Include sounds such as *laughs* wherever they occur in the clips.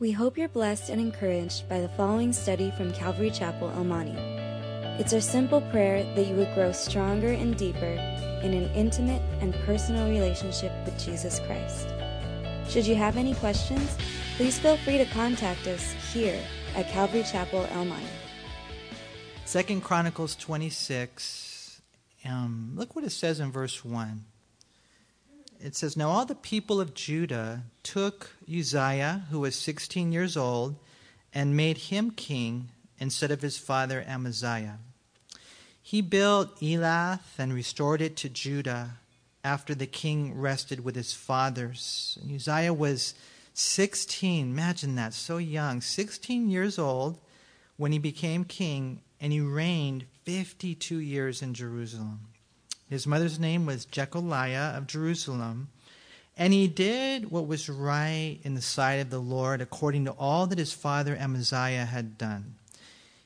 We hope you're blessed and encouraged by the following study from Calvary Chapel, El Monte. It's our simple prayer that you would grow stronger and deeper in an intimate and personal relationship with Jesus Christ. Should you have any questions, please feel free to contact us here at Calvary Chapel, El Monte. Second Chronicles 26. Um, look what it says in verse 1 it says, Now all the people of Judah took Uzziah, who was 16 years old, and made him king instead of his father Amaziah. He built Elath and restored it to Judah after the king rested with his fathers. Uzziah was 16, imagine that, so young, 16 years old when he became king, and he reigned 52 years in Jerusalem. His mother's name was Jecoliah of Jerusalem. And he did what was right in the sight of the Lord according to all that his father Amaziah had done.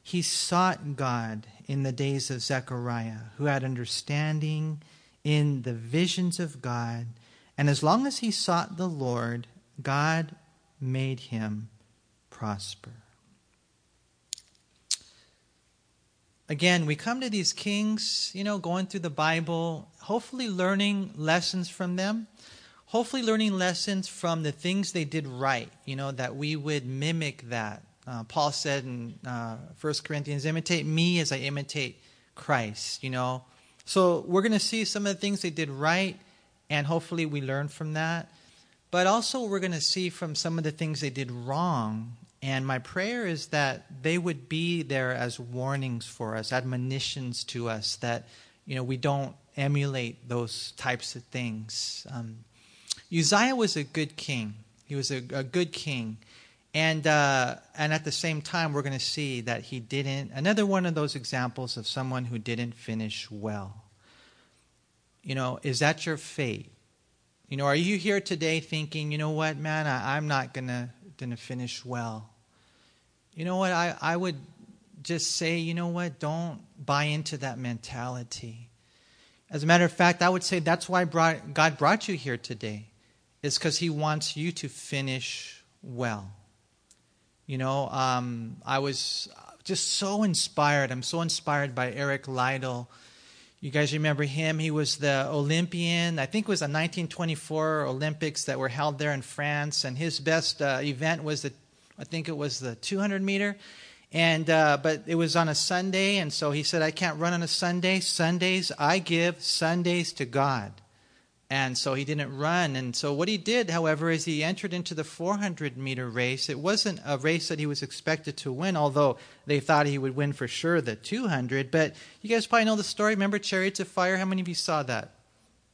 He sought God in the days of Zechariah, who had understanding in the visions of God. And as long as he sought the Lord, God made him prosper. Again, we come to these kings, you know, going through the Bible, hopefully learning lessons from them, hopefully learning lessons from the things they did right, you know, that we would mimic that. Uh, Paul said in uh, 1 Corinthians, imitate me as I imitate Christ, you know. So we're going to see some of the things they did right, and hopefully we learn from that. But also, we're going to see from some of the things they did wrong and my prayer is that they would be there as warnings for us, admonitions to us that you know we don't emulate those types of things. Um, Uzziah was a good king. He was a, a good king, and uh, and at the same time, we're going to see that he didn't. Another one of those examples of someone who didn't finish well. You know, is that your fate? You know, are you here today thinking, you know what, man, I, I'm not gonna gonna finish well? You know what? I, I would just say, you know what? Don't buy into that mentality. As a matter of fact, I would say that's why brought, God brought you here today. It's because He wants you to finish well. You know, um, I was just so inspired. I'm so inspired by Eric Liddell. You guys remember him? He was the Olympian. I think it was the 1924 Olympics that were held there in France, and his best uh, event was the I think it was the 200 meter. And uh, but it was on a Sunday, and so he said, "I can't run on a Sunday. Sundays I give Sundays to God." And so he didn't run. And so what he did, however, is he entered into the 400 meter race. It wasn't a race that he was expected to win, although they thought he would win for sure the 200. But you guys probably know the story. Remember Chariots of Fire? How many of you saw that?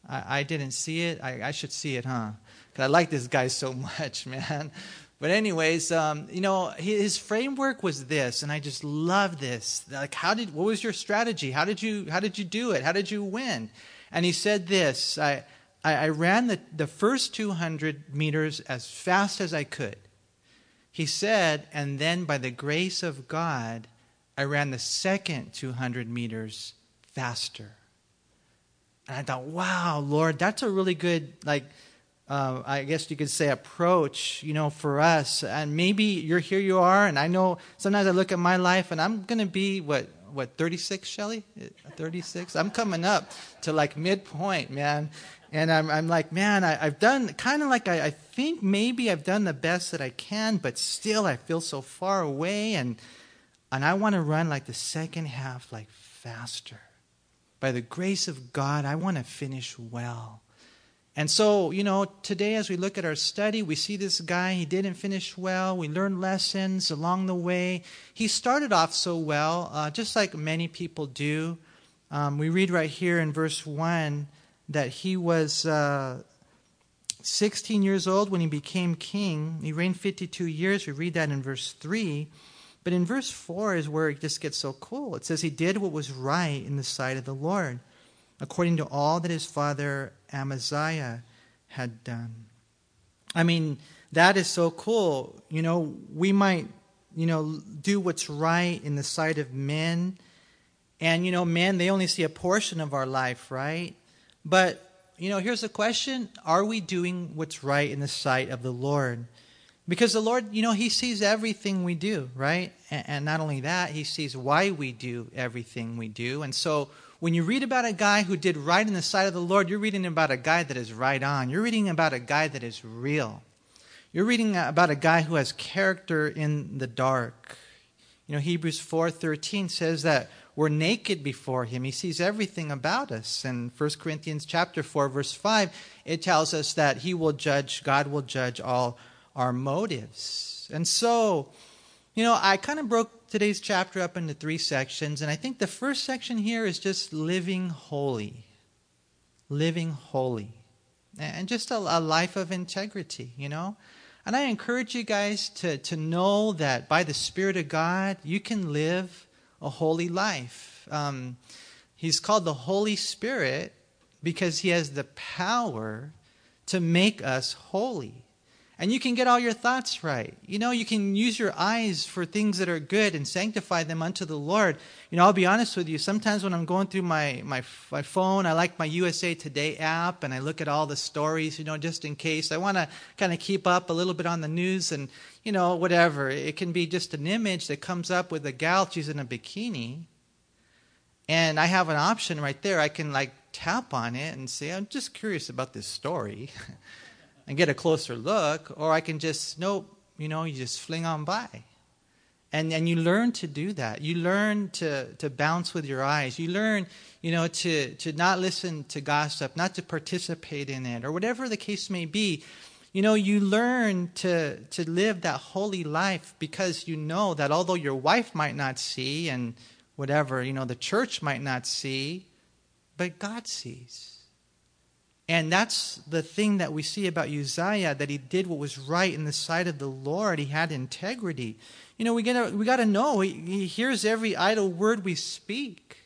I, I didn't see it. I, I should see it, huh? Because I like this guy so *laughs* much, man. But anyways, um, you know, his framework was this, and I just love this. Like, how did what was your strategy? How did you how did you do it? How did you win? And he said this: I I, I ran the the first two hundred meters as fast as I could. He said, and then by the grace of God, I ran the second two hundred meters faster. And I thought, wow, Lord, that's a really good like uh, I guess you could say, approach, you know, for us. And maybe you're here, you are, and I know sometimes I look at my life and I'm going to be, what, what, 36, Shelly? 36? I'm coming up to like midpoint, man. And I'm, I'm like, man, I, have done kind of like I, I think maybe I've done the best that I can, but still I feel so far away. And, and I want to run like the second half, like faster. By the grace of God, I want to finish well. And so, you know, today as we look at our study, we see this guy, he didn't finish well. We learned lessons along the way. He started off so well, uh, just like many people do. Um, we read right here in verse 1 that he was uh, 16 years old when he became king. He reigned 52 years. We read that in verse 3. But in verse 4 is where it just gets so cool. It says, He did what was right in the sight of the Lord according to all that his father Amaziah had done. I mean, that is so cool. You know, we might, you know, do what's right in the sight of men. And, you know, men, they only see a portion of our life, right? But, you know, here's the question Are we doing what's right in the sight of the Lord? Because the Lord, you know, He sees everything we do, right? And, and not only that, He sees why we do everything we do. And so when you read about a guy who did right in the sight of the Lord, you're reading about a guy that is right on. You're reading about a guy that is real. You're reading about a guy who has character in the dark. You know, Hebrews 4:13 says that we're naked before him. He sees everything about us. And 1 Corinthians chapter 4 verse 5, it tells us that he will judge, God will judge all our motives. And so, you know, I kind of broke today's chapter up into three sections, and I think the first section here is just living holy. Living holy. And just a, a life of integrity, you know? And I encourage you guys to, to know that by the Spirit of God, you can live a holy life. Um, he's called the Holy Spirit because he has the power to make us holy and you can get all your thoughts right. You know, you can use your eyes for things that are good and sanctify them unto the Lord. You know, I'll be honest with you. Sometimes when I'm going through my, my, my phone, I like my USA Today app and I look at all the stories, you know, just in case. I want to kind of keep up a little bit on the news and, you know, whatever. It can be just an image that comes up with a gal, she's in a bikini. And I have an option right there. I can like tap on it and say, I'm just curious about this story. *laughs* and get a closer look, or I can just, nope, you know, you just fling on by. And, and you learn to do that. You learn to, to bounce with your eyes. You learn, you know, to, to not listen to gossip, not to participate in it, or whatever the case may be. You know, you learn to, to live that holy life because you know that although your wife might not see and whatever, you know, the church might not see, but God sees. And that's the thing that we see about Uzziah that he did what was right in the sight of the Lord. He had integrity. You know, we got we got to know he, he hears every idle word we speak.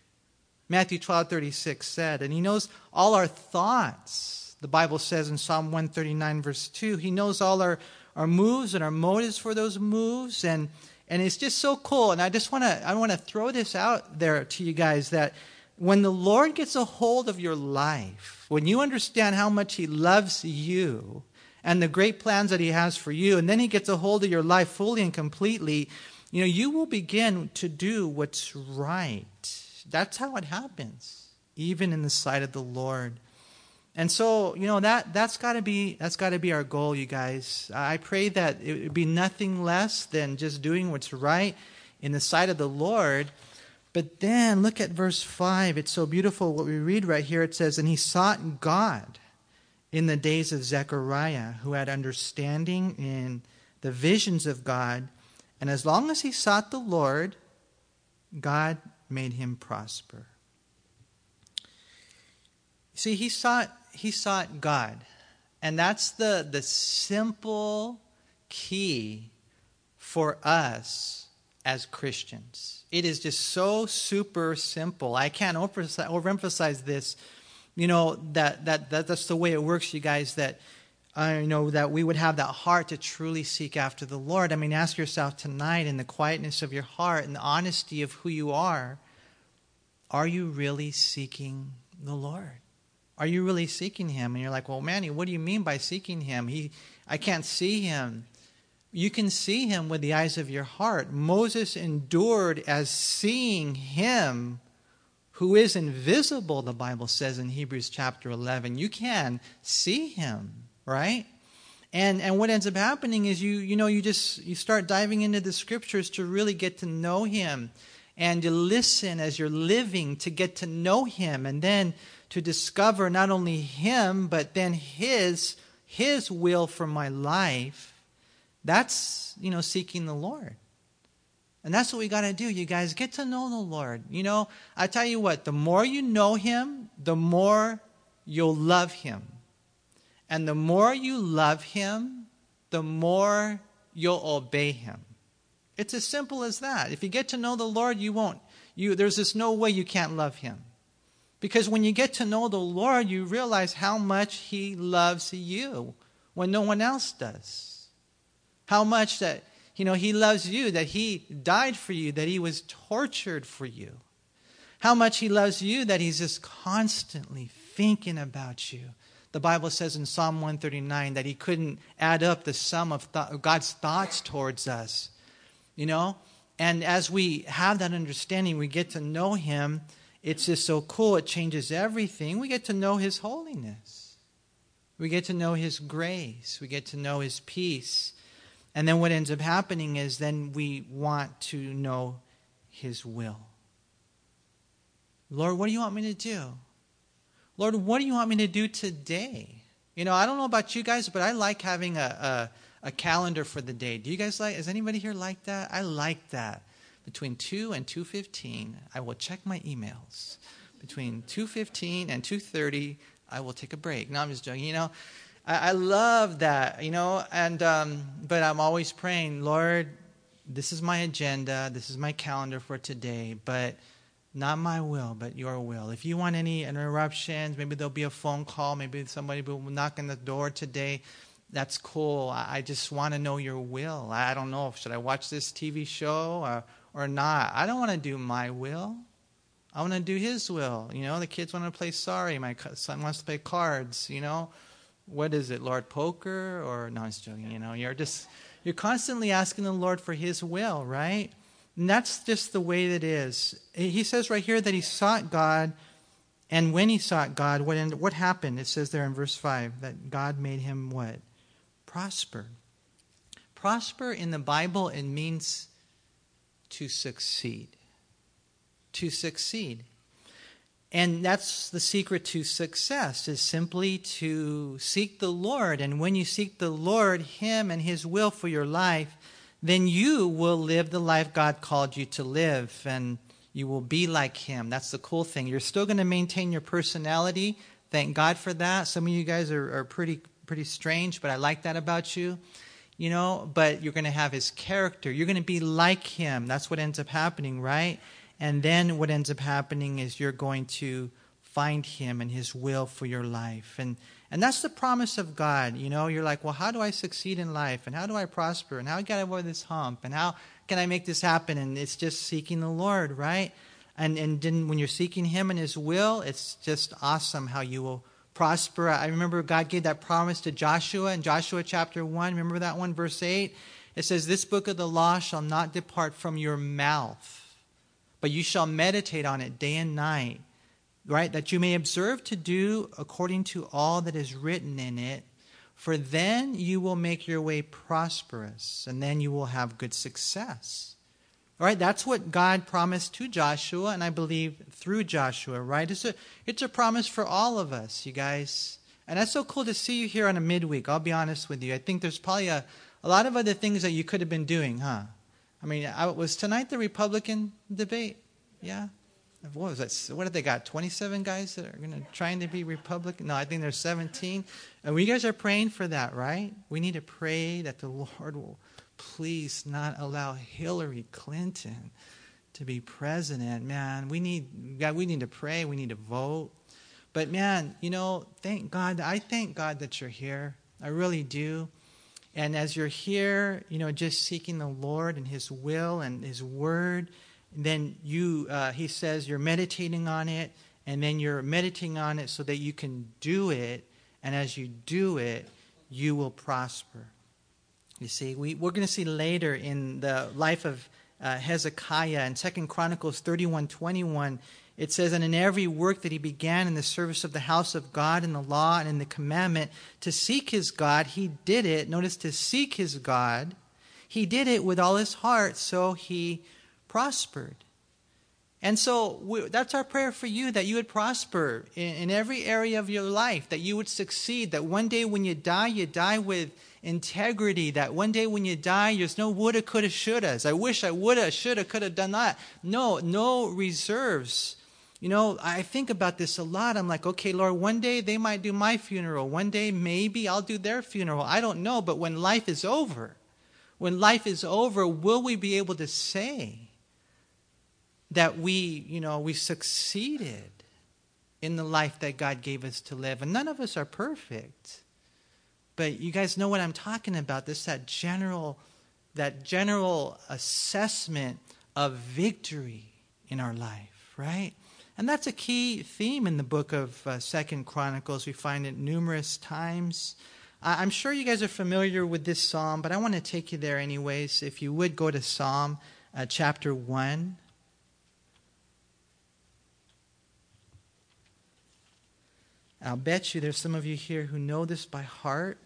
Matthew 12:36 said, and he knows all our thoughts. The Bible says in Psalm 139 verse 2, he knows all our our moves and our motives for those moves and and it's just so cool and I just want to I want to throw this out there to you guys that when the Lord gets a hold of your life, when you understand how much He loves you and the great plans that He has for you, and then He gets a hold of your life fully and completely, you know, you will begin to do what's right. That's how it happens, even in the sight of the Lord. And so, you know, that that's got to be that's got to be our goal, you guys. I pray that it would be nothing less than just doing what's right in the sight of the Lord but then look at verse 5. It's so beautiful what we read right here. It says, And he sought God in the days of Zechariah, who had understanding in the visions of God. And as long as he sought the Lord, God made him prosper. See, he sought, he sought God. And that's the, the simple key for us as Christians. It is just so super simple. I can't overemphasize this. You know that, that, that that's the way it works, you guys. That I know that we would have that heart to truly seek after the Lord. I mean, ask yourself tonight, in the quietness of your heart and the honesty of who you are, are you really seeking the Lord? Are you really seeking Him? And you're like, well, Manny, what do you mean by seeking Him? He, I can't see Him you can see him with the eyes of your heart. Moses endured as seeing him who is invisible, the Bible says in Hebrews chapter 11. You can see him, right? And, and what ends up happening is you, you know, you just, you start diving into the scriptures to really get to know him and to listen as you're living to get to know him and then to discover not only him, but then his, his will for my life that's, you know, seeking the Lord. And that's what we got to do, you guys. Get to know the Lord. You know, I tell you what, the more you know Him, the more you'll love Him. And the more you love Him, the more you'll obey Him. It's as simple as that. If you get to know the Lord, you won't. You, there's just no way you can't love Him. Because when you get to know the Lord, you realize how much He loves you when no one else does. How much that, you know, He loves you, that He died for you, that He was tortured for you. How much He loves you, that He's just constantly thinking about you, The Bible says in Psalm 139 that he couldn't add up the sum of th- God's thoughts towards us. You know? And as we have that understanding, we get to know him. It's just so cool. It changes everything. We get to know his holiness. We get to know his grace. We get to know his peace. And then what ends up happening is then we want to know his will. Lord, what do you want me to do? Lord, what do you want me to do today? You know, I don't know about you guys, but I like having a, a, a calendar for the day. Do you guys like, is anybody here like that? I like that. Between 2 and 2.15, I will check my emails. Between 2.15 and 2.30, I will take a break. No, I'm just joking. You know, I, I love that, you know, and, um, but I'm always praying, Lord, this is my agenda, this is my calendar for today, but not my will, but your will. If you want any interruptions, maybe there'll be a phone call, maybe somebody will knock on the door today. That's cool. I just want to know your will. I don't know. Should I watch this TV show or, or not? I don't want to do my will. I want to do his will. You know, the kids want to play sorry. My son wants to play cards. You know, what is it, Lord Poker? Or, no, I'm joking. You know, you're just, you're constantly asking the Lord for his will, right? And that's just the way that is. He says right here that he sought God, and when he sought God, what, what happened? It says there in verse 5 that God made him what? Prosper. Prosper in the Bible, it means to succeed. To succeed. And that's the secret to success is simply to seek the Lord. And when you seek the Lord, Him and His will for your life, then you will live the life God called you to live and you will be like Him. That's the cool thing. You're still going to maintain your personality. Thank God for that. Some of you guys are, are pretty, pretty strange, but I like that about you. You know, but you're going to have His character. You're going to be like Him. That's what ends up happening, right? And then what ends up happening is you're going to find Him and His will for your life. And and that's the promise of God. You know, you're like, well, how do I succeed in life? And how do I prosper? And how do I over this hump? And how can I make this happen? And it's just seeking the Lord, right? And, and then when you're seeking Him and His will, it's just awesome how you will prosper. I remember God gave that promise to Joshua in Joshua chapter 1. Remember that one, verse 8? It says, This book of the law shall not depart from your mouth, but you shall meditate on it day and night right? That you may observe to do according to all that is written in it, for then you will make your way prosperous, and then you will have good success. All right, that's what God promised to Joshua, and I believe through Joshua, right? It's a, it's a promise for all of us, you guys. And that's so cool to see you here on a midweek. I'll be honest with you. I think there's probably a, a lot of other things that you could have been doing, huh? I mean, I, was tonight the Republican debate? Yeah? what was that? What have they got? 27 guys that are going to trying to be Republican? No, I think there's 17. And we guys are praying for that, right? We need to pray that the Lord will please not allow Hillary Clinton to be president. Man, we need God, we need to pray, we need to vote. But man, you know, thank God. I thank God that you're here. I really do. And as you're here, you know, just seeking the Lord and his will and his word, then you, uh, he says, you're meditating on it, and then you're meditating on it so that you can do it, and as you do it, you will prosper. You see, we, we're going to see later in the life of uh, Hezekiah in Second Chronicles 31 21, it says, And in every work that he began in the service of the house of God, in the law and in the commandment, to seek his God, he did it. Notice to seek his God. He did it with all his heart, so he prospered. And so we, that's our prayer for you that you would prosper in, in, every area of your life, that you would succeed, that one day when you die, you die with integrity, that one day when you die, there's no woulda, coulda, shouldas. I wish I woulda, shoulda, coulda done that. No, no reserves. You know, I think about this a lot. I'm like, okay, Lord, one day they might do my funeral. One day maybe I'll do their funeral. I don't know. But when life is over, when life is over, will we be able to say, that we, you know, we succeeded in the life that God gave us to live. And none of us are perfect. But you guys know what I'm talking about. This that general that general assessment of victory in our life, right? And that's a key theme in the book of uh, Second Chronicles. We find it numerous times. I'm sure you guys are familiar with this psalm, but I want to take you there anyways. If you would go to Psalm uh, chapter 1. I'll bet you there's some of you here who know this by heart.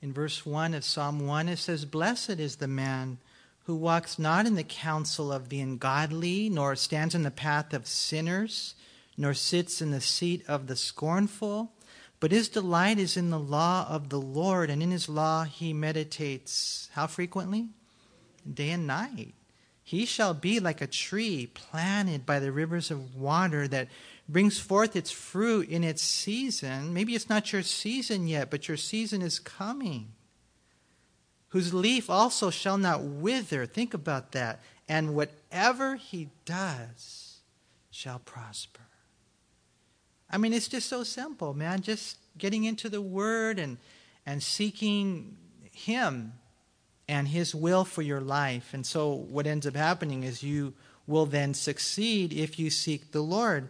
In verse 1 of Psalm 1, it says, Blessed is the man who walks not in the counsel of the ungodly, nor stands in the path of sinners, nor sits in the seat of the scornful. But his delight is in the law of the Lord, and in his law he meditates. How frequently? Day and night. He shall be like a tree planted by the rivers of water that brings forth its fruit in its season. Maybe it's not your season yet, but your season is coming. Whose leaf also shall not wither. Think about that. And whatever he does shall prosper. I mean, it's just so simple, man. Just getting into the Word and, and seeking Him and His will for your life. And so, what ends up happening is you will then succeed if you seek the Lord.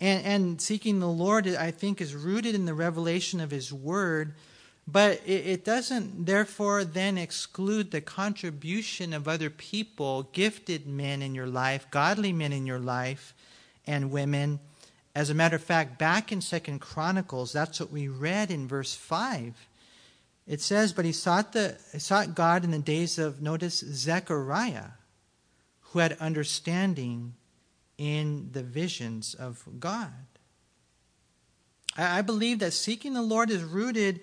And, and seeking the Lord, I think, is rooted in the revelation of His Word, but it, it doesn't therefore then exclude the contribution of other people, gifted men in your life, godly men in your life, and women. As a matter of fact, back in Second Chronicles, that's what we read in verse 5. It says, But he sought, the, sought God in the days of, notice, Zechariah, who had understanding in the visions of God. I believe that seeking the Lord is rooted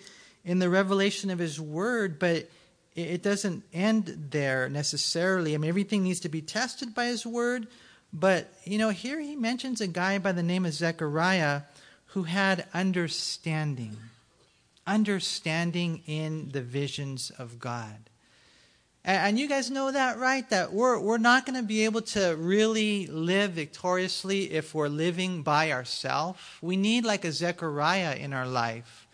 in the revelation of His Word, but it doesn't end there necessarily. I mean, everything needs to be tested by His Word, but, you know, here he mentions a guy by the name of Zechariah who had understanding, understanding in the visions of God. And you guys know that, right? That we're, we're not going to be able to really live victoriously if we're living by ourselves. We need like a Zechariah in our life.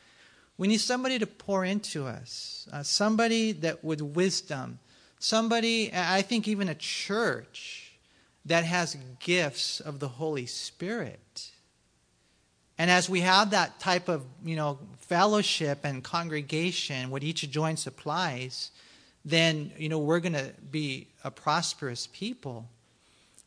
We need somebody to pour into us, uh, somebody that with wisdom, somebody, I think even a church that has gifts of the Holy Spirit. And as we have that type of, you know, fellowship and congregation, what each joint supplies, then you know we're going to be a prosperous people.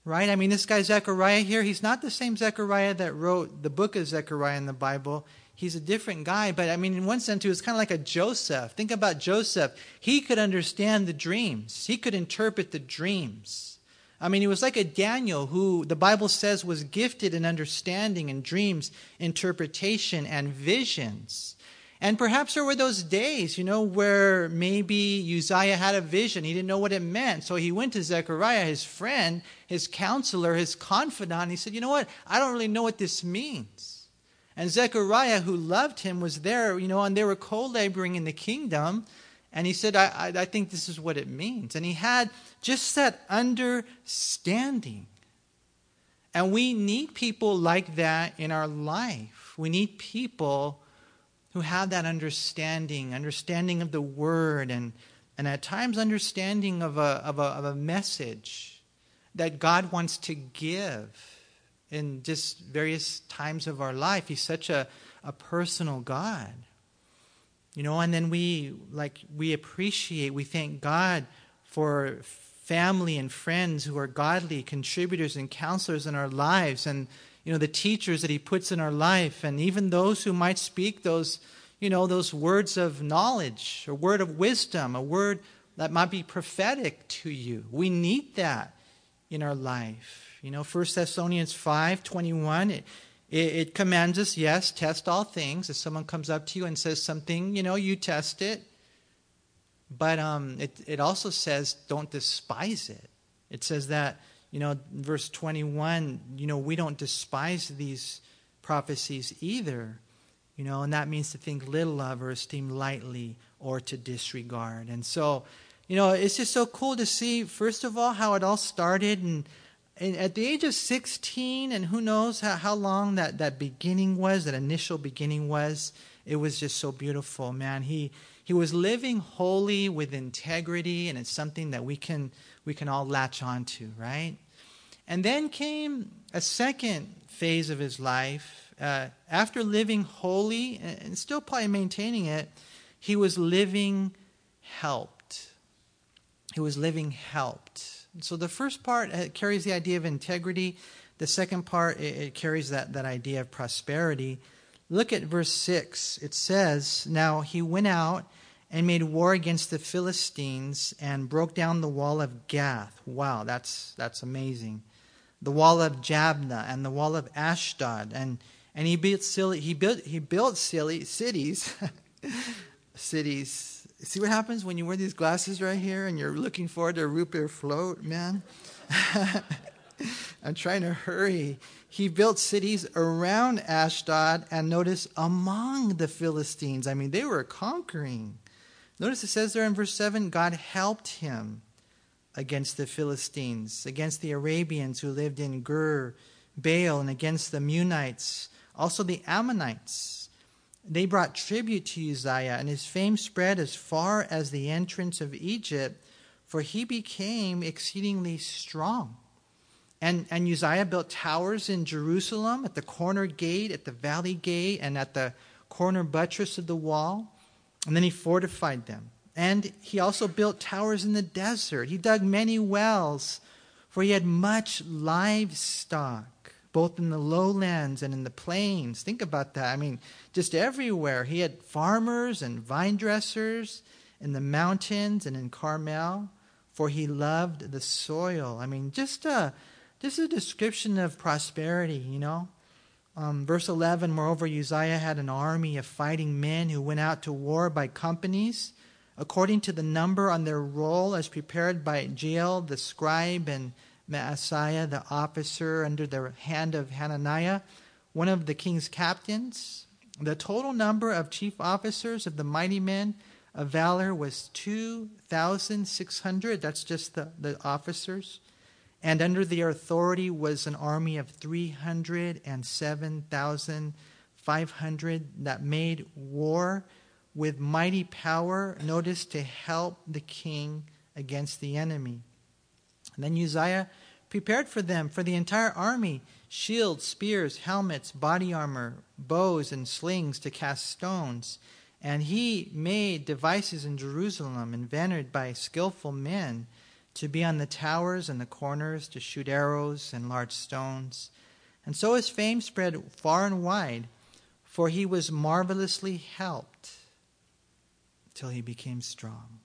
Right? I mean this guy zechariah here he's not the same zechariah that wrote the book of zechariah in the bible he's a different guy but i mean in one sense he was kind of like a joseph think about joseph he could understand the dreams he could interpret the dreams i mean he was like a daniel who the bible says was gifted in understanding and dreams interpretation and visions and perhaps there were those days, you know, where maybe Uzziah had a vision. He didn't know what it meant. So he went to Zechariah, his friend, his counselor, his confidant. He said, You know what? I don't really know what this means. And Zechariah, who loved him, was there, you know, and they were co laboring in the kingdom. And he said, I, I, I think this is what it means. And he had just that understanding. And we need people like that in our life. We need people who have that understanding, understanding of the word, and, and at times understanding of a, of, a, of a message that God wants to give in just various times of our life. He's such a, a personal God. You know, and then we like we appreciate, we thank God for family and friends who are godly contributors and counselors in our lives and you know the teachers that he puts in our life and even those who might speak those you know those words of knowledge a word of wisdom a word that might be prophetic to you we need that in our life you know 1 thessalonians 5 21 it, it, it commands us yes test all things if someone comes up to you and says something you know you test it but um, it, it also says don't despise it it says that you know, verse 21, you know, we don't despise these prophecies either, you know, and that means to think little of or esteem lightly or to disregard. And so, you know, it's just so cool to see, first of all, how it all started. And, and at the age of 16, and who knows how, how long that, that beginning was, that initial beginning was, it was just so beautiful, man. He, he was living holy with integrity, and it's something that we can, we can all latch onto, right? And then came a second phase of his life. Uh, after living holy and still probably maintaining it, he was living helped. He was living helped. So the first part carries the idea of integrity. The second part, it, carries that, that idea of prosperity. Look at verse 6. It says, Now he went out and made war against the Philistines and broke down the wall of Gath. Wow, that's, that's amazing. The wall of Jabneh and the wall of Ashdod. And, and he built silly, he built, he built silly cities. *laughs* cities. See what happens when you wear these glasses right here and you're looking forward to a root beer float, man? *laughs* I'm trying to hurry. He built cities around Ashdod and notice among the Philistines. I mean, they were conquering. Notice it says there in verse 7 God helped him against the Philistines, against the Arabians who lived in Gur, Baal, and against the Meunites, also the Ammonites. They brought tribute to Uzziah, and his fame spread as far as the entrance of Egypt, for he became exceedingly strong. And, and Uzziah built towers in Jerusalem at the corner gate, at the valley gate, and at the corner buttress of the wall. And then he fortified them. And he also built towers in the desert. He dug many wells, for he had much livestock, both in the lowlands and in the plains. Think about that. I mean, just everywhere. He had farmers and vine dressers in the mountains and in Carmel, for he loved the soil. I mean, just a, just a description of prosperity, you know. Um, verse 11 Moreover, Uzziah had an army of fighting men who went out to war by companies, according to the number on their roll, as prepared by Jeiel the scribe and Maaseiah the officer under the hand of Hananiah, one of the king's captains. The total number of chief officers of the mighty men of valor was 2,600. That's just the, the officers and under their authority was an army of 307,500 that made war with mighty power, notice, to help the king against the enemy. And then Uzziah prepared for them, for the entire army, shields, spears, helmets, body armor, bows, and slings to cast stones. And he made devices in Jerusalem invented by skillful men to be on the towers and the corners, to shoot arrows and large stones. And so his fame spread far and wide, for he was marvelously helped till he became strong.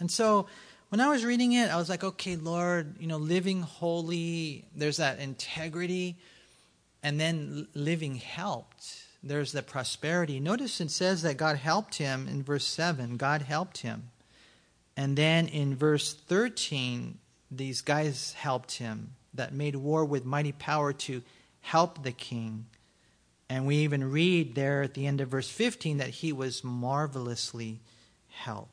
And so when I was reading it, I was like, okay, Lord, you know, living holy, there's that integrity, and then living helped. There's the prosperity. Notice it says that God helped him in verse 7. God helped him. And then in verse 13, these guys helped him that made war with mighty power to help the king. And we even read there at the end of verse 15 that he was marvelously helped.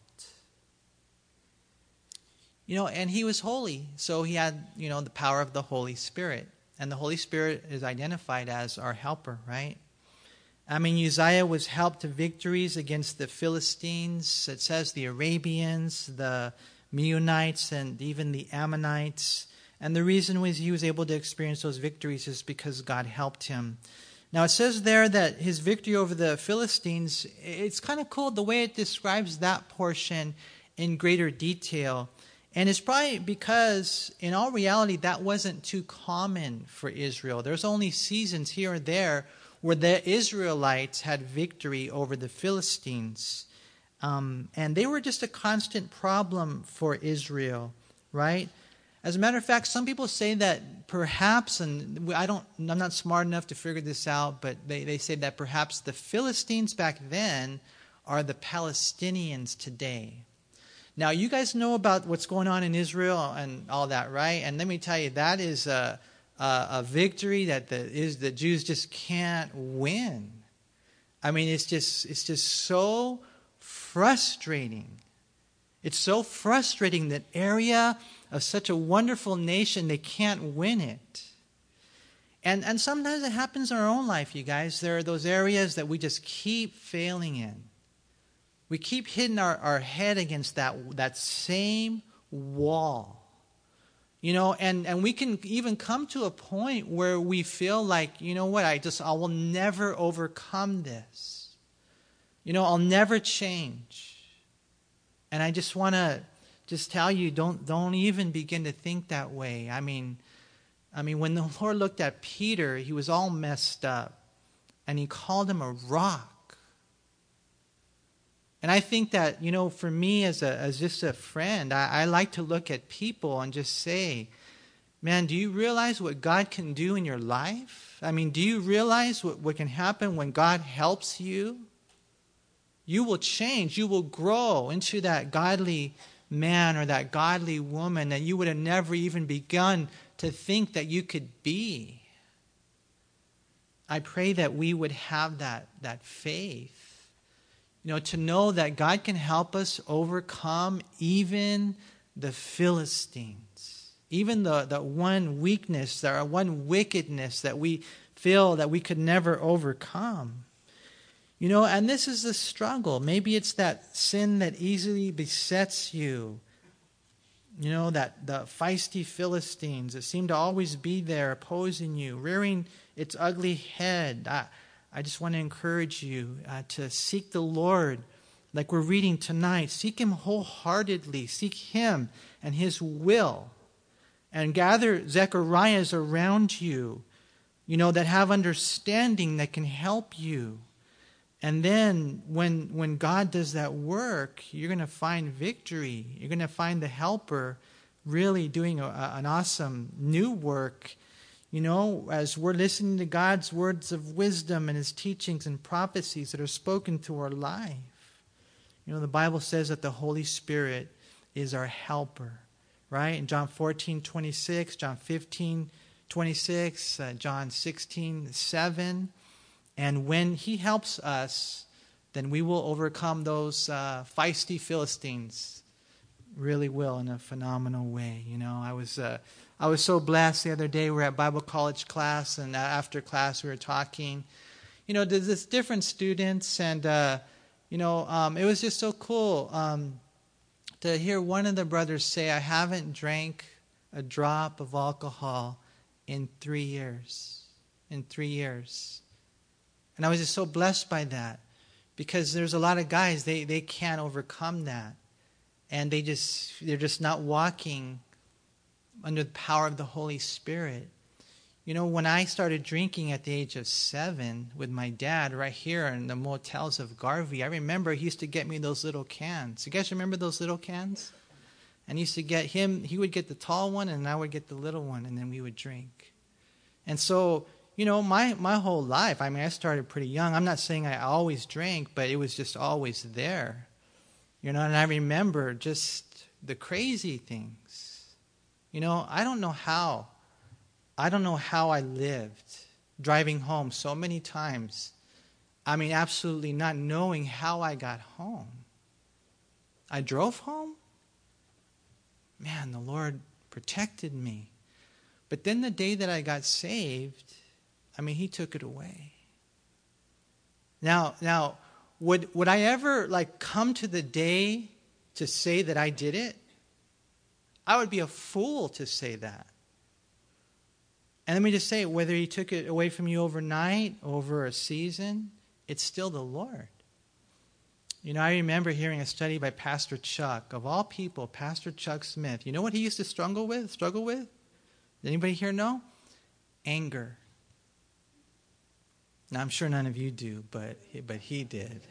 You know, and he was holy, so he had, you know, the power of the Holy Spirit. And the Holy Spirit is identified as our helper, right? I mean, Uzziah was helped to victories against the Philistines. It says the Arabians, the Meunites, and even the Ammonites. And the reason was he was able to experience those victories is because God helped him. Now it says there that his victory over the Philistines, it's kind of cool the way it describes that portion in greater detail. And it's probably because, in all reality, that wasn't too common for Israel. There's only seasons here and there where the Israelites had victory over the Philistines. Um, and they were just a constant problem for Israel, right? As a matter of fact, some people say that perhaps, and I don't, I'm not smart enough to figure this out, but they, they say that perhaps the Philistines back then are the Palestinians today. Now, you guys know about what's going on in Israel and all that, right? And let me tell you, that is a, uh, a victory that the, is the Jews just can't win. I mean, it's just it's just so frustrating. It's so frustrating that area of such a wonderful nation they can't win it. And and sometimes it happens in our own life, you guys. There are those areas that we just keep failing in. We keep hitting our, our head against that that same wall You know, and, and we can even come to a point where we feel like, you know what, I just, I will never overcome this. You know, I'll never change. And I just want to just tell you, don't, don't even begin to think that way. I mean, I mean, when the *laughs* Lord looked at Peter, he was all messed up, and he called him a rock. And I think that, you know, for me as, a, as just a friend, I, I like to look at people and just say, man, do you realize what God can do in your life? I mean, do you realize what, what can happen when God helps you? You will change, you will grow into that godly man or that godly woman that you would have never even begun to think that you could be. I pray that we would have that, that faith you know, to know that God can help us overcome even the Philistines, even the, the one weakness, the one wickedness that we feel that we could never overcome. You know, and this is the struggle. Maybe it's that sin that easily besets you. You know, that the feisty Philistines that seem to always be there opposing you, rearing its ugly head. I, I just want to encourage you uh, to seek the Lord like we're reading tonight. Seek Him wholeheartedly, seek Him and His will. And gather Zechariahs around you, you know, that have understanding that can help you. And then when, when God does that work, you're going to find victory. You're going to find the helper really doing a, an awesome new work you know, as we're listening to God's words of wisdom and his teachings and prophecies that are spoken to our life. You know, the Bible says that the Holy Spirit is our helper, right? In John 14, 26, John 15, 26, uh, John 16, 7. And when he helps us, then we will overcome those uh, feisty Philistines. Really will in a phenomenal way. You know, I was. Uh, I was so blessed the other day. We were at Bible college class, and after class, we were talking. You know, there's this different students, and uh, you know, um, it was just so cool um, to hear one of the brothers say, "I haven't drank a drop of alcohol in three years." In three years, and I was just so blessed by that because there's a lot of guys they they can't overcome that, and they just they're just not walking under the power of the Holy Spirit. You know, when I started drinking at the age of seven with my dad right here in the motels of Garvey, I remember he used to get me those little cans. You guys remember those little cans? And he used to get him, he would get the tall one and I would get the little one, and then we would drink. And so, you know, my, my whole life, I mean, I started pretty young. I'm not saying I always drank, but it was just always there. You know, and I remember just the crazy things you know, I don't know how. I don't know how I lived driving home so many times. I mean, absolutely not knowing how I got home. I drove home. Man, the Lord protected me. But then the day that I got saved, I mean, He took it away. Now, now, would would I ever like come to the day to say that I did it? I would be a fool to say that. And let me just say, whether he took it away from you overnight, over a season, it's still the Lord. You know, I remember hearing a study by Pastor Chuck, of all people, Pastor Chuck Smith. You know what he used to struggle with? Struggle with? Anybody here know? Anger. Now, I'm sure none of you do, but but he did.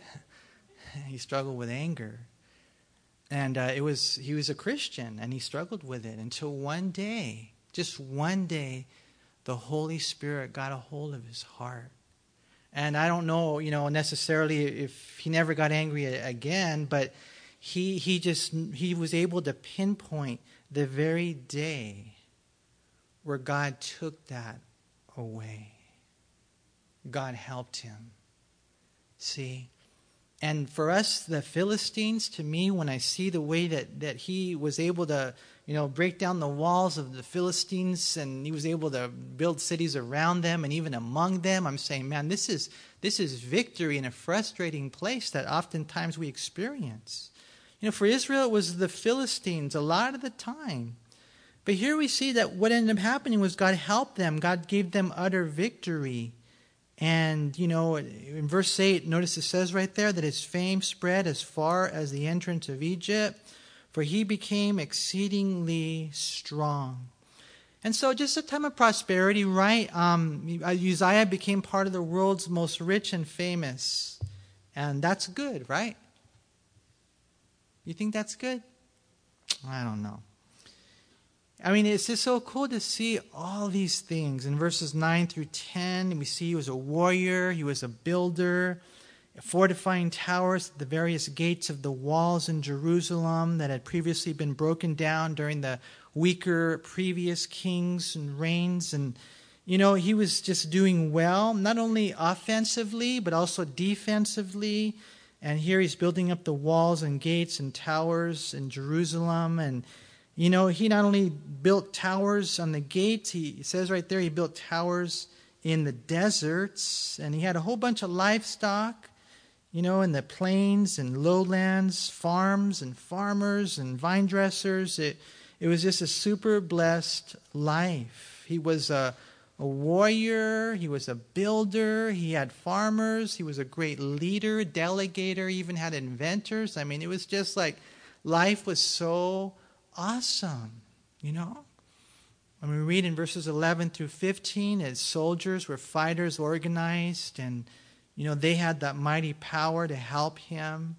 *laughs* he struggled with anger. And uh, it was he was a Christian, and he struggled with it until one day, just one day, the Holy Spirit got a hold of his heart. And I don't know, you know, necessarily if he never got angry again, but he he just he was able to pinpoint the very day where God took that away. God helped him. See, and for us, the Philistines, to me, when I see the way that, that he was able to, you know, break down the walls of the Philistines and he was able to build cities around them and even among them, I'm saying, man, this is, this is victory in a frustrating place that oftentimes we experience. You know, for Israel, it was the Philistines a lot of the time. But here we see that what ended up happening was God helped them. God gave them utter victory. And, you know, in verse 8, notice it says right there that his fame spread as far as the entrance of Egypt, for he became exceedingly strong. And so, just a time of prosperity, right? Um, Uzziah became part of the world's most rich and famous. And that's good, right? You think that's good? I don't know. I mean, it's just so cool to see all these things. In verses 9 through 10, we see he was a warrior, he was a builder, fortifying towers at the various gates of the walls in Jerusalem that had previously been broken down during the weaker previous kings and reigns. And, you know, he was just doing well, not only offensively, but also defensively. And here he's building up the walls and gates and towers in Jerusalem. And, you know, he not only built towers on the gates, he says right there, he built towers in the deserts. And he had a whole bunch of livestock, you know, in the plains and lowlands, farms and farmers and vine dressers. It, it was just a super blessed life. He was a a warrior, he was a builder, he had farmers, he was a great leader, delegator, even had inventors. I mean, it was just like life was so awesome, you know? When we read in verses 11 through 15, his soldiers were fighters organized, and, you know, they had that mighty power to help him,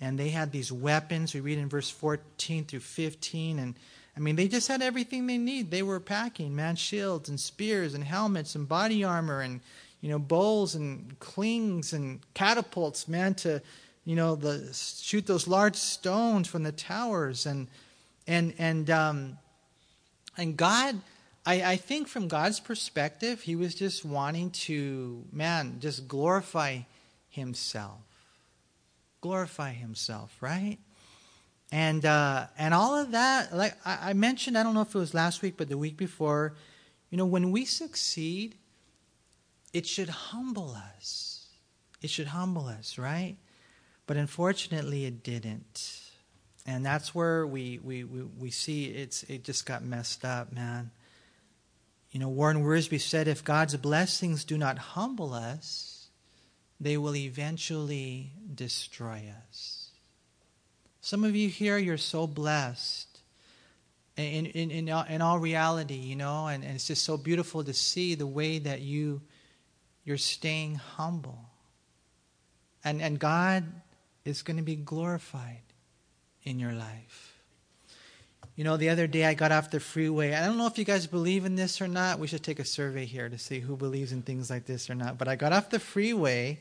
and they had these weapons. We read in verse 14 through 15, and I mean, they just had everything they need. They were packing, man, shields and spears and helmets and body armor and, you know, bowls and clings and catapults, man, to, you know, the, shoot those large stones from the towers. And, and, and, um, and God, I, I think from God's perspective, he was just wanting to, man, just glorify himself. Glorify himself, right? and uh, and all of that like I, I, mentioned i don't know if it was last week but the week before you know when we succeed it should humble us it should humble us right but unfortunately it didn't and that's where we we, we, we see it's it just got messed up man you know warren wiersbe said if god's blessings do not humble us they will eventually destroy us some of you here, you're so blessed. In, in, in, in all reality, you know, and, and it's just so beautiful to see the way that you, you're staying humble. And, and God is going to be glorified in your life. You know, the other day I got off the freeway. I don't know if you guys believe in this or not. We should take a survey here to see who believes in things like this or not. But I got off the freeway,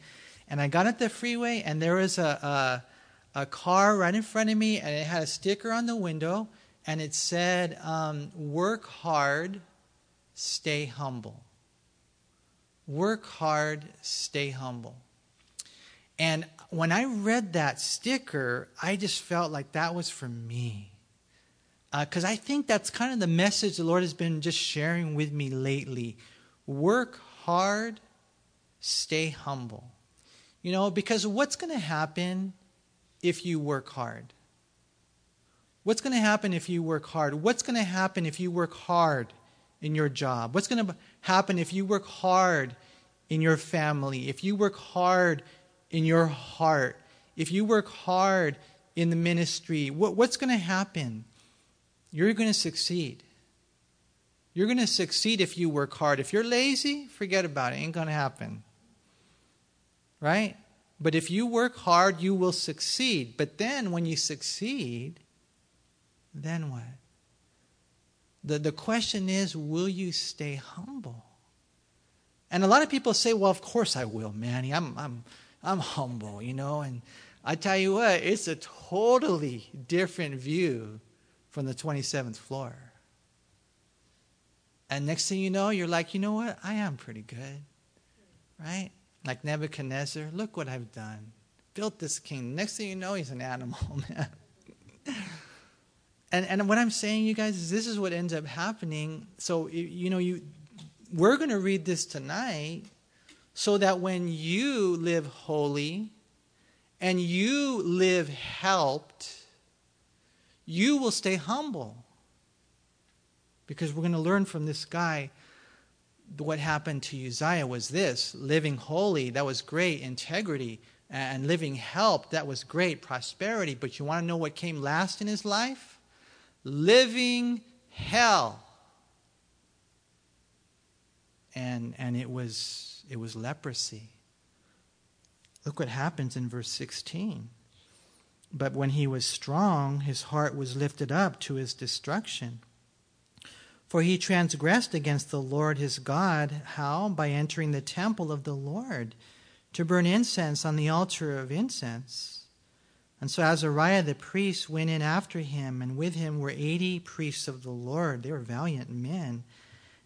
and I got at the freeway, and there was a, a car right in front of me, and it had a sticker on the window, and it said, um, Work hard, stay humble. Work hard, stay humble. And when I read that sticker, I just felt like that was for me. Because uh, I think that's kind of the message the Lord has been just sharing with me lately. Work hard, stay humble. You know, because what's going to happen if you work hard? What's going to happen if you work hard? What's going to happen if you work hard in your job? What's going to happen if you work hard in your family? If you work hard in your heart? If you work hard in the ministry? What, what's going to happen? You're going to succeed. You're going to succeed if you work hard. If you're lazy, forget about it. it ain't going to happen. Right? But if you work hard, you will succeed. But then when you succeed, then what? The, the question is, will you stay humble? And a lot of people say, well, of course I will, Manny. I'm, I'm, I'm humble, you know. And I tell you what, it's a totally different view from the 27th floor. And next thing you know, you're like, you know what? I am pretty good, right? like Nebuchadnezzar, look what I've done. Built this king. Next thing you know, he's an animal, *laughs* man. and and what I'm saying, you guys, is this is what ends up happening. So you know, you we're going to read this tonight, so that when you live holy, and you live helped, you will stay humble. Because we're going to learn from this guy what happened to Uzziah was this living holy, that was great, integrity, and living help, that was great, prosperity. But you want to know what came last in his life? Living hell. And, and it, was, it was leprosy. Look what happens in verse 16. But when he was strong, his heart was lifted up to his destruction. For he transgressed against the Lord his God. How? By entering the temple of the Lord to burn incense on the altar of incense. And so Azariah the priest went in after him, and with him were eighty priests of the Lord. They were valiant men.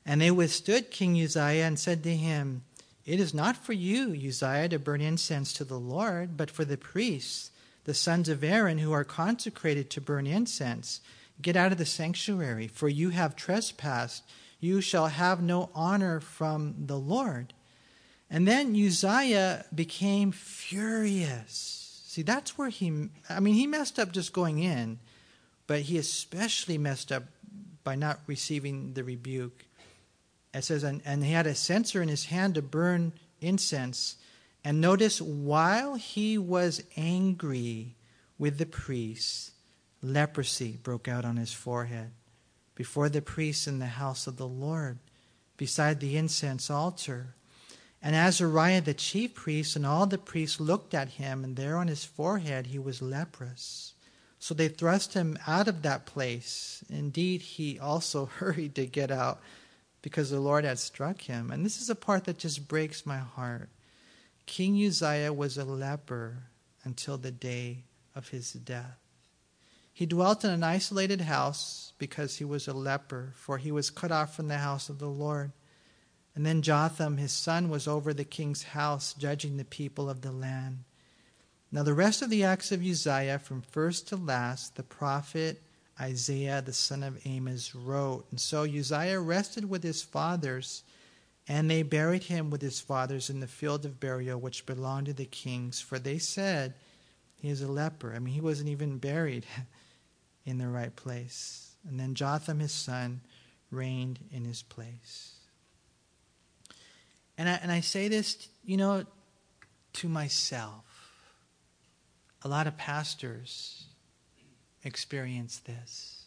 And they withstood King Uzziah and said to him, It is not for you, Uzziah, to burn incense to the Lord, but for the priests, the sons of Aaron, who are consecrated to burn incense. Get out of the sanctuary, for you have trespassed. You shall have no honor from the Lord. And then Uzziah became furious. See, that's where he, I mean, he messed up just going in, but he especially messed up by not receiving the rebuke. It says, and, and he had a censer in his hand to burn incense. And notice, while he was angry with the priests, leprosy broke out on his forehead before the priests in the house of the Lord, beside the incense altar. And Azariah the chief priest and all the priests looked at him, and there on his forehead he was leprous. So they thrust him out of that place. Indeed, he also *laughs* hurried to get out because the Lord had struck him. And this is a part that just breaks my heart. King Uzziah was a leper until the day of his death. He dwelt in an isolated house because he was a leper, for he was cut off from the house of the Lord. And then Jotham, his son, was over the king's house, judging the people of the land. Now, the rest of the acts of Uzziah, from first to last, the prophet Isaiah, the son of Amos, wrote. And so Uzziah rested with his fathers, and they buried him with his fathers in the field of burial which belonged to the kings, for they said, He is a leper. I mean, he wasn't even buried *laughs* in the right place. And then Jotham, his son, reigned in his place. And I, and I say this, you know, to myself. A lot of pastors experience this.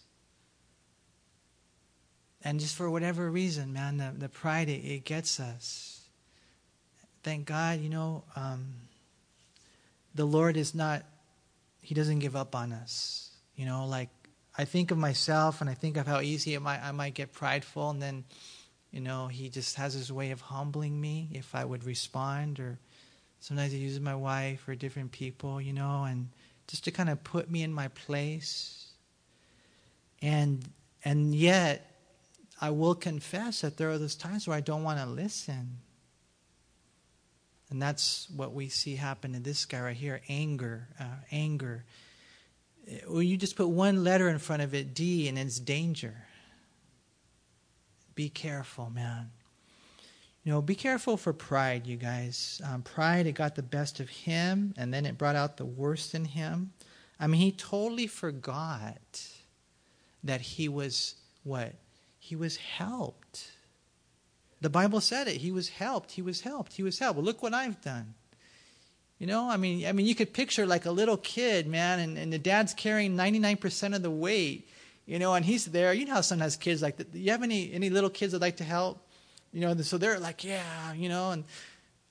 And just for whatever reason, man, the, the pride, it, it gets us. Thank God, you know, um, the Lord is not, He doesn't give up on us. You know, like I think of myself and I think of how easy it might, I might get prideful, and then you know, he just has his way of humbling me if I would respond, or sometimes he uses my wife or different people, you know, and just to kind of put me in my place. And and yet, I will confess that there are those times where I don't want to listen. And that's what we see happen in this guy right here anger. Uh, anger. When you just put one letter in front of it, D, and it's danger be careful, man. You know, be careful for pride, you guys. Um, pride, it got the best of him, and then it brought out the worst in him. I mean, he totally forgot that he was what? He was helped. The Bible said it. He was helped. He was helped. He was helped. Well, look what I've done. You know, I mean, I mean, you could picture like a little kid, man, and, and the dad's carrying 99% of the weight you know, and he's there. You know how sometimes kids like, do you have any any little kids that like to help? You know, so they're like, yeah, you know, and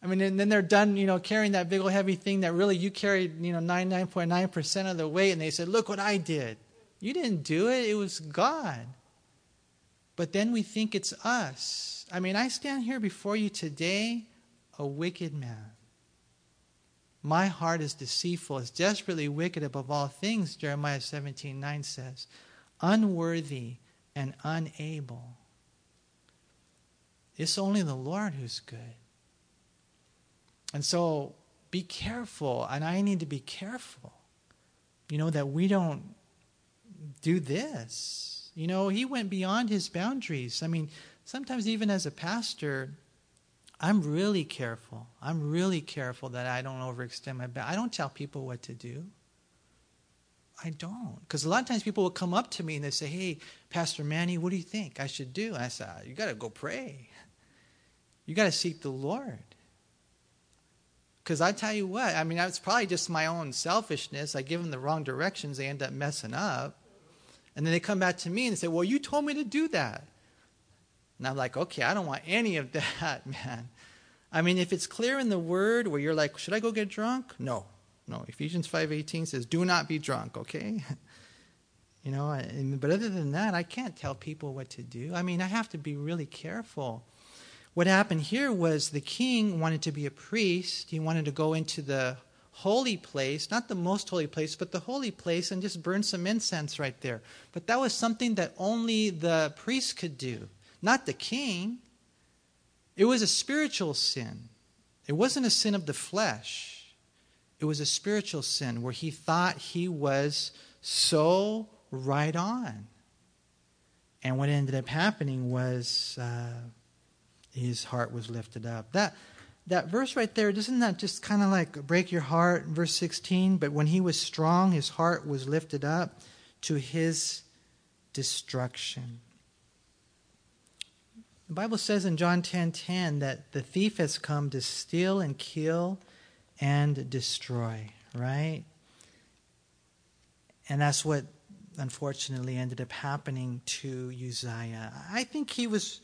I mean, and then they're done, you know, carrying that big old heavy thing that really you carried, you know, 99.9% of the weight, and they said, look what I did. You didn't do it, it was God. But then we think it's us. I mean, I stand here before you today, a wicked man. My heart is deceitful, it's desperately wicked above all things, Jeremiah 17 9 says unworthy and unable. It's only the Lord who's good. And so be careful, and I need to be careful, you know, that we don't do this. You know, he went beyond his boundaries. I mean, sometimes even as a pastor, I'm really careful. I'm really careful that I don't overextend my boundaries. I don't tell people what to do. I don't. Because a lot of times people will come up to me and they say, Hey, Pastor Manny, what do you think I should do? I said, You got to go pray. You got to seek the Lord. Because I tell you what, I mean, it's probably just my own selfishness. I give them the wrong directions, they end up messing up. And then they come back to me and say, Well, you told me to do that. And I'm like, Okay, I don't want any of *laughs* that, man. I mean, if it's clear in the word where you're like, Should I go get drunk? No. No. Ephesians 5.18 says, Do not be drunk, okay? *laughs* you know, but other than that, I can't tell people what to do. I mean, I have to be really careful. What happened here was the king wanted to be a priest. He wanted to go into the holy place, not the most holy place, but the holy place, and just burn some incense right there. But that was something that only the priest could do, not the king. It was a spiritual sin, it wasn't a sin of the flesh. It was a spiritual sin where he thought he was so right on. And what ended up happening was uh, his heart was lifted up. That that verse right there, doesn't that just kind of like break your heart? Verse 16, but when he was strong, his heart was lifted up to his destruction. The Bible says in John 10:10 10, 10, that the thief has come to steal and kill and destroy, right? And that's what unfortunately ended up happening to Uzziah. I think he was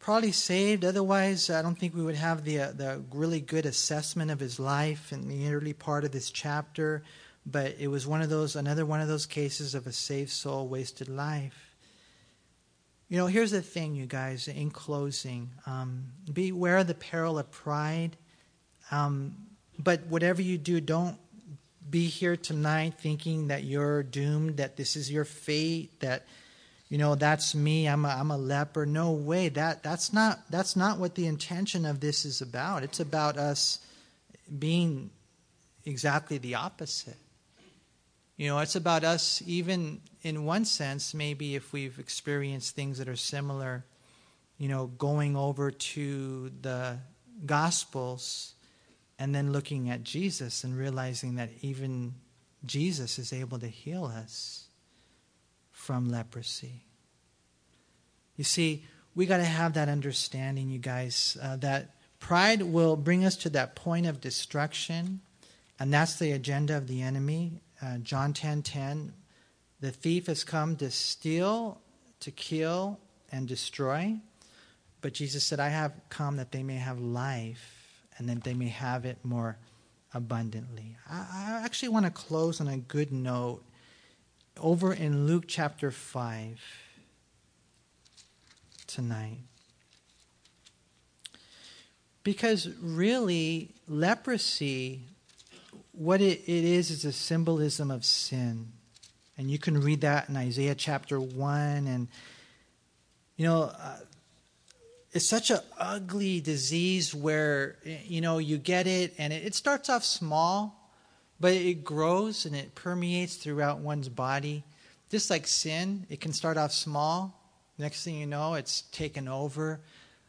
probably saved. Otherwise, I don't think we would have the, uh, the really good assessment of his life in the early part of this chapter. But it was one of those, another one of those cases of a saved soul, wasted life. You know, here's the thing, you guys, in closing um, beware of the peril of pride. Um, but whatever you do, don't be here tonight thinking that you're doomed, that this is your fate, that you know that's me i'm a, I'm a leper. No way that that's not that's not what the intention of this is about. It's about us being exactly the opposite. You know it's about us even in one sense maybe if we've experienced things that are similar you know going over to the gospels and then looking at Jesus and realizing that even Jesus is able to heal us from leprosy. You see, we got to have that understanding, you guys, uh, that pride will bring us to that point of destruction, and that's the agenda of the enemy. Uh, John 10:10, 10, 10, the thief has come to steal, to kill, and destroy. But Jesus said, I have come that they may have life, and that they may have it more abundantly. I, I actually want to close on a good note over in Luke chapter 5 tonight. Because really, leprosy, what it, it is, is a symbolism of sin. And you can read that in Isaiah chapter 1. And, you know, uh, it's such an ugly disease where, you know, you get it and it, it starts off small but it grows and it permeates throughout one's body. Just like sin, it can start off small. Next thing you know, it's taken over.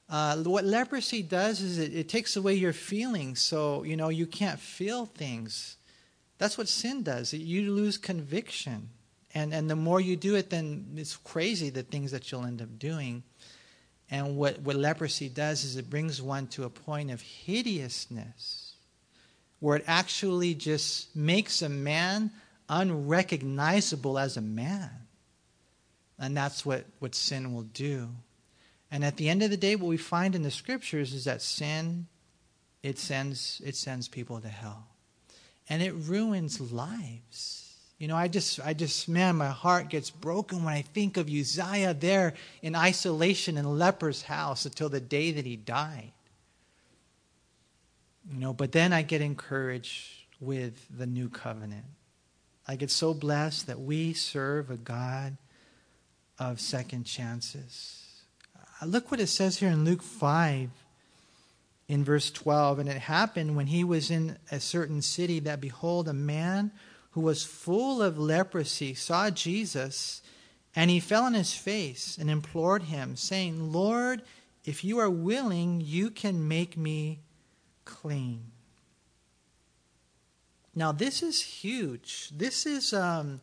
Uh, what leprosy does is it, it takes away your feelings, so you know you can't feel things. That's what sin does. You lose conviction, and and the more you do it, then it's crazy the things that you'll end up doing. And what what leprosy does is it brings one to a point of hideousness where it actually just makes a man unrecognizable as a man. And that's what, what sin will do. And at the end of the day, what we find in the scriptures is that sin, it sends, it sends people to hell. And it ruins lives. You know, I just, I just, man, my heart gets broken when I think of Uzziah there in isolation in a leper's house until the day that he died. You know, but then I get encouraged with the new covenant. I get so blessed that we serve a God of second chances. Uh, look what it says here in Luke 5 in verse 12. And it happened when he was in a certain city that behold, a man who was full of leprosy saw Jesus, and he fell on his face and implored him, saying, Lord, if you are willing, you can make me clean. Now, this is huge. This is um,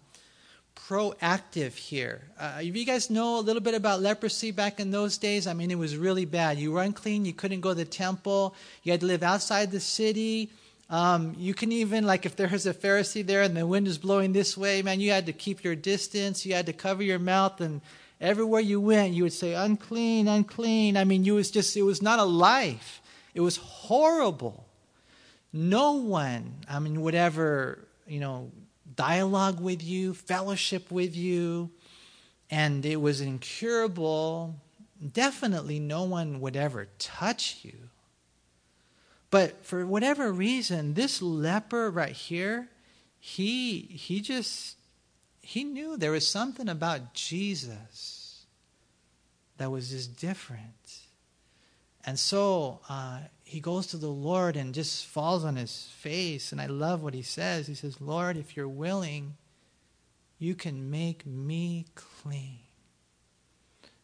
proactive here. Uh, if you guys know a little bit about leprosy back in those days, I mean, it was really bad. You were unclean, you couldn't go to the temple, you had to live outside the city. Um, you can even, like, if there was a Pharisee there and the wind is blowing this way, man, you had to keep your distance, you had to cover your mouth, and everywhere you went, you would say, unclean, unclean. I mean, you was just, it was not a life. It was horrible. No one, I mean, would ever, you know, dialogue with you, fellowship with you, and it was incurable. Definitely no one would ever touch you. But for whatever reason, this leper right here, he he just he knew there was something about Jesus that was just different. And so uh, he goes to the Lord and just falls on his face. And I love what he says. He says, Lord, if you're willing, you can make me clean.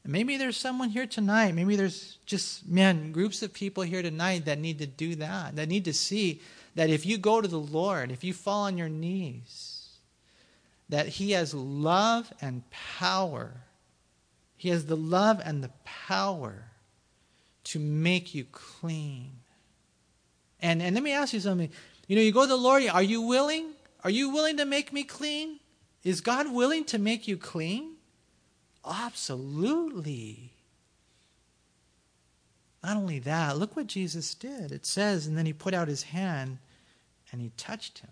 And maybe there's someone here tonight. Maybe there's just, man, groups of people here tonight that need to do that, that need to see that if you go to the Lord, if you fall on your knees, that He has love and power. He has the love and the power to make you clean. And, and let me ask you something. You know, you go to the Lord, are you willing? Are you willing to make me clean? Is God willing to make you clean? Absolutely. Not only that, look what Jesus did. It says, and then he put out his hand and he touched him,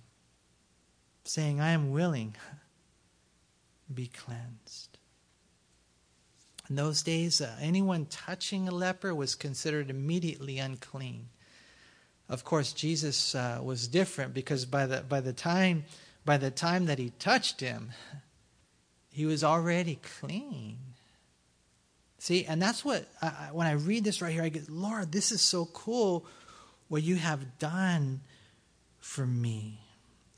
saying, I am willing, be cleansed. In those days, uh, anyone touching a leper was considered immediately unclean. Of course, Jesus uh, was different because by the, by, the time, by the time that he touched him, he was already clean. See, and that's what, I, when I read this right here, I get, Lord, this is so cool what you have done for me.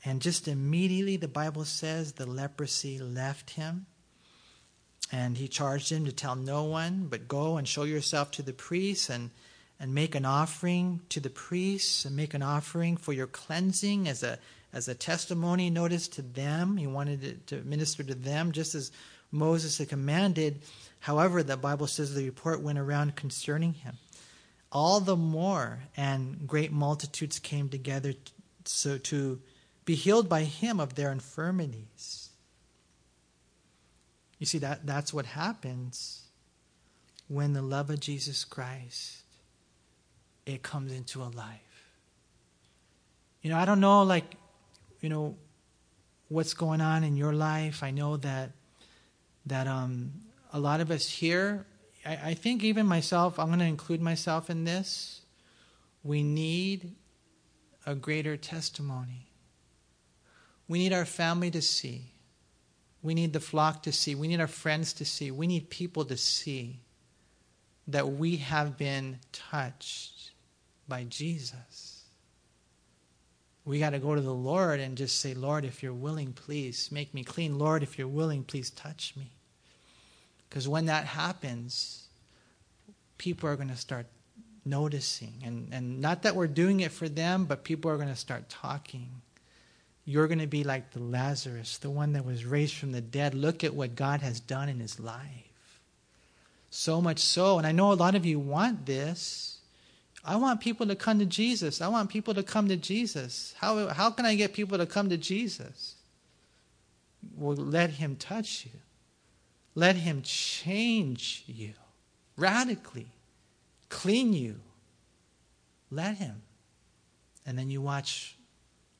And just immediately, the Bible says the leprosy left him. And he charged him to tell no one, but go and show yourself to the priests and, and make an offering to the priests and make an offering for your cleansing as a, as a testimony notice to them. He wanted to minister to them just as Moses had commanded. However, the Bible says the report went around concerning him. All the more, and great multitudes came together so to be healed by him of their infirmities. You see, that, that's what happens when the love of Jesus Christ it comes into a life. You know, I don't know like, you know, what's going on in your life. I know that that um a lot of us here, I, I think even myself, I'm gonna include myself in this. We need a greater testimony. We need our family to see we need the flock to see. We need our friends to see. We need people to see that we have been touched by Jesus. We got to go to the Lord and just say, Lord, if you're willing, please make me clean. Lord, if you're willing, please touch me. Because when that happens, people are going to start noticing. And, and not that we're doing it for them, but people are going to start talking. You're going to be like the Lazarus, the one that was raised from the dead. Look at what God has done in his life. So much so, and I know a lot of you want this. I want people to come to Jesus. I want people to come to Jesus. How, how can I get people to come to Jesus? Well, let him touch you. Let him change you radically, clean you. Let him. And then you watch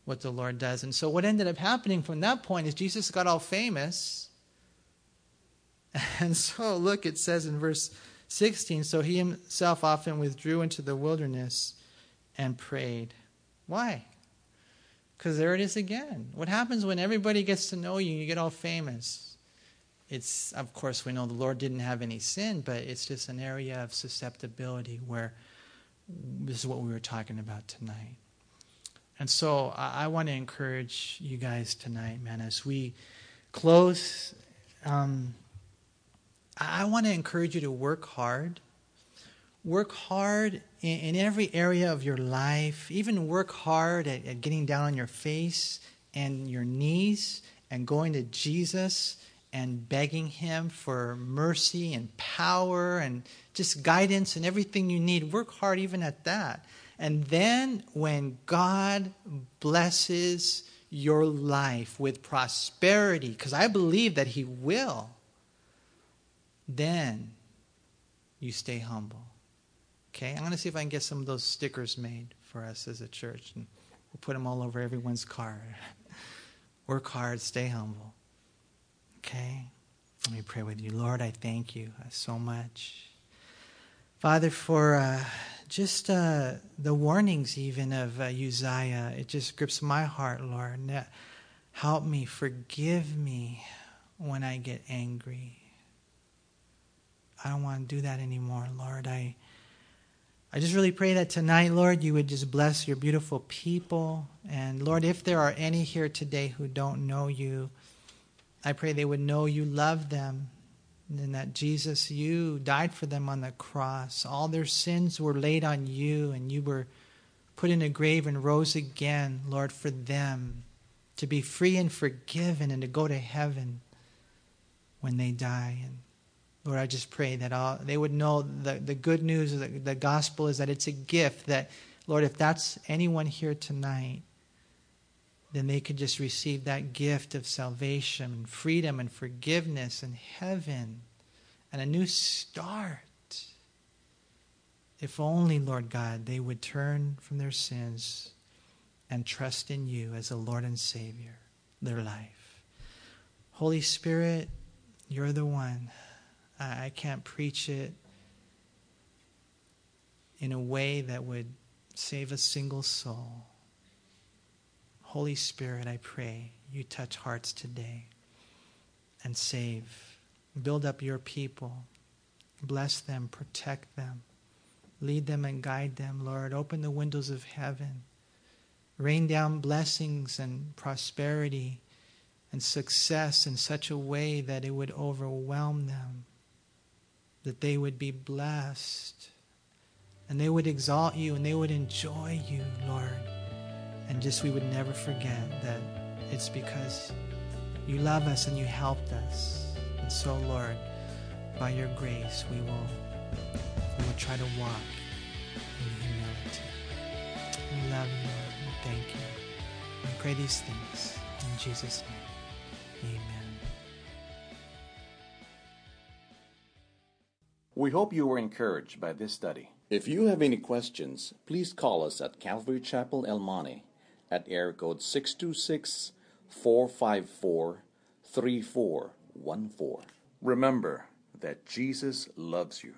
what the Lord does. And so, what ended up happening from that point is Jesus got all famous. *laughs* And so, look, it says in verse 16 so he himself often withdrew into the wilderness and prayed. Why? Because there it is again. What happens when everybody gets to know you you get all famous? It's, of course, we know the Lord didn't have any sin, but it's just an area of susceptibility where this is what we were talking about tonight. And so I, I want to encourage you guys tonight, man, as we close. Um, I want to encourage you to work hard. work hard in, in every area of your life. Even work hard at, at getting down on your face and your knees and going to Jesus and begging Him for mercy and power and just guidance and everything you need. Work hard even at that. And then when God blesses your life with prosperity, because I believe that He will, then you stay humble. Okay, I'm going to see if I can get some of those stickers made for us as a church, and we'll put them all over everyone's car. *laughs* Work hard, stay humble. Okay? Let me pray with you. Lord, I thank you so much. Father, for uh, just uh, the warnings, even of uh, Uzziah, it just grips my heart, Lord. Help me, forgive me when I get angry. I don't want to do that anymore, Lord. I, I just really pray that tonight, Lord, you would just bless your beautiful people. And Lord, if there are any here today who don't know you, I pray they would know you love them and that Jesus, you died for them on the cross. All their sins were laid on you, and you were put in a grave and rose again, Lord, for them to be free and forgiven and to go to heaven when they die. And Lord, I just pray that all, they would know the, the good news of the, the gospel is that it's a gift. That, Lord, if that's anyone here tonight, then they could just receive that gift of salvation and freedom and forgiveness and heaven and a new start. If only, Lord God, they would turn from their sins and trust in you as the Lord and Savior, their life. Holy Spirit, you're the one. I can't preach it in a way that would save a single soul. Holy Spirit, I pray you touch hearts today and save. Build up your people. Bless them, protect them. Lead them and guide them, Lord. Open the windows of heaven. Rain down blessings and prosperity and success in such a way that it would overwhelm them, that they would be blessed, and they would exalt you and they would enjoy you, Lord. And just we would never forget that it's because you love us and you helped us. And so, Lord, by your grace, we will, we will try to walk in humility. We love you, Lord. We thank you. We pray these things in Jesus' name. Amen. We hope you were encouraged by this study. If you have any questions, please call us at Calvary Chapel El Monte at air code 626 454 3414. Remember that Jesus loves you.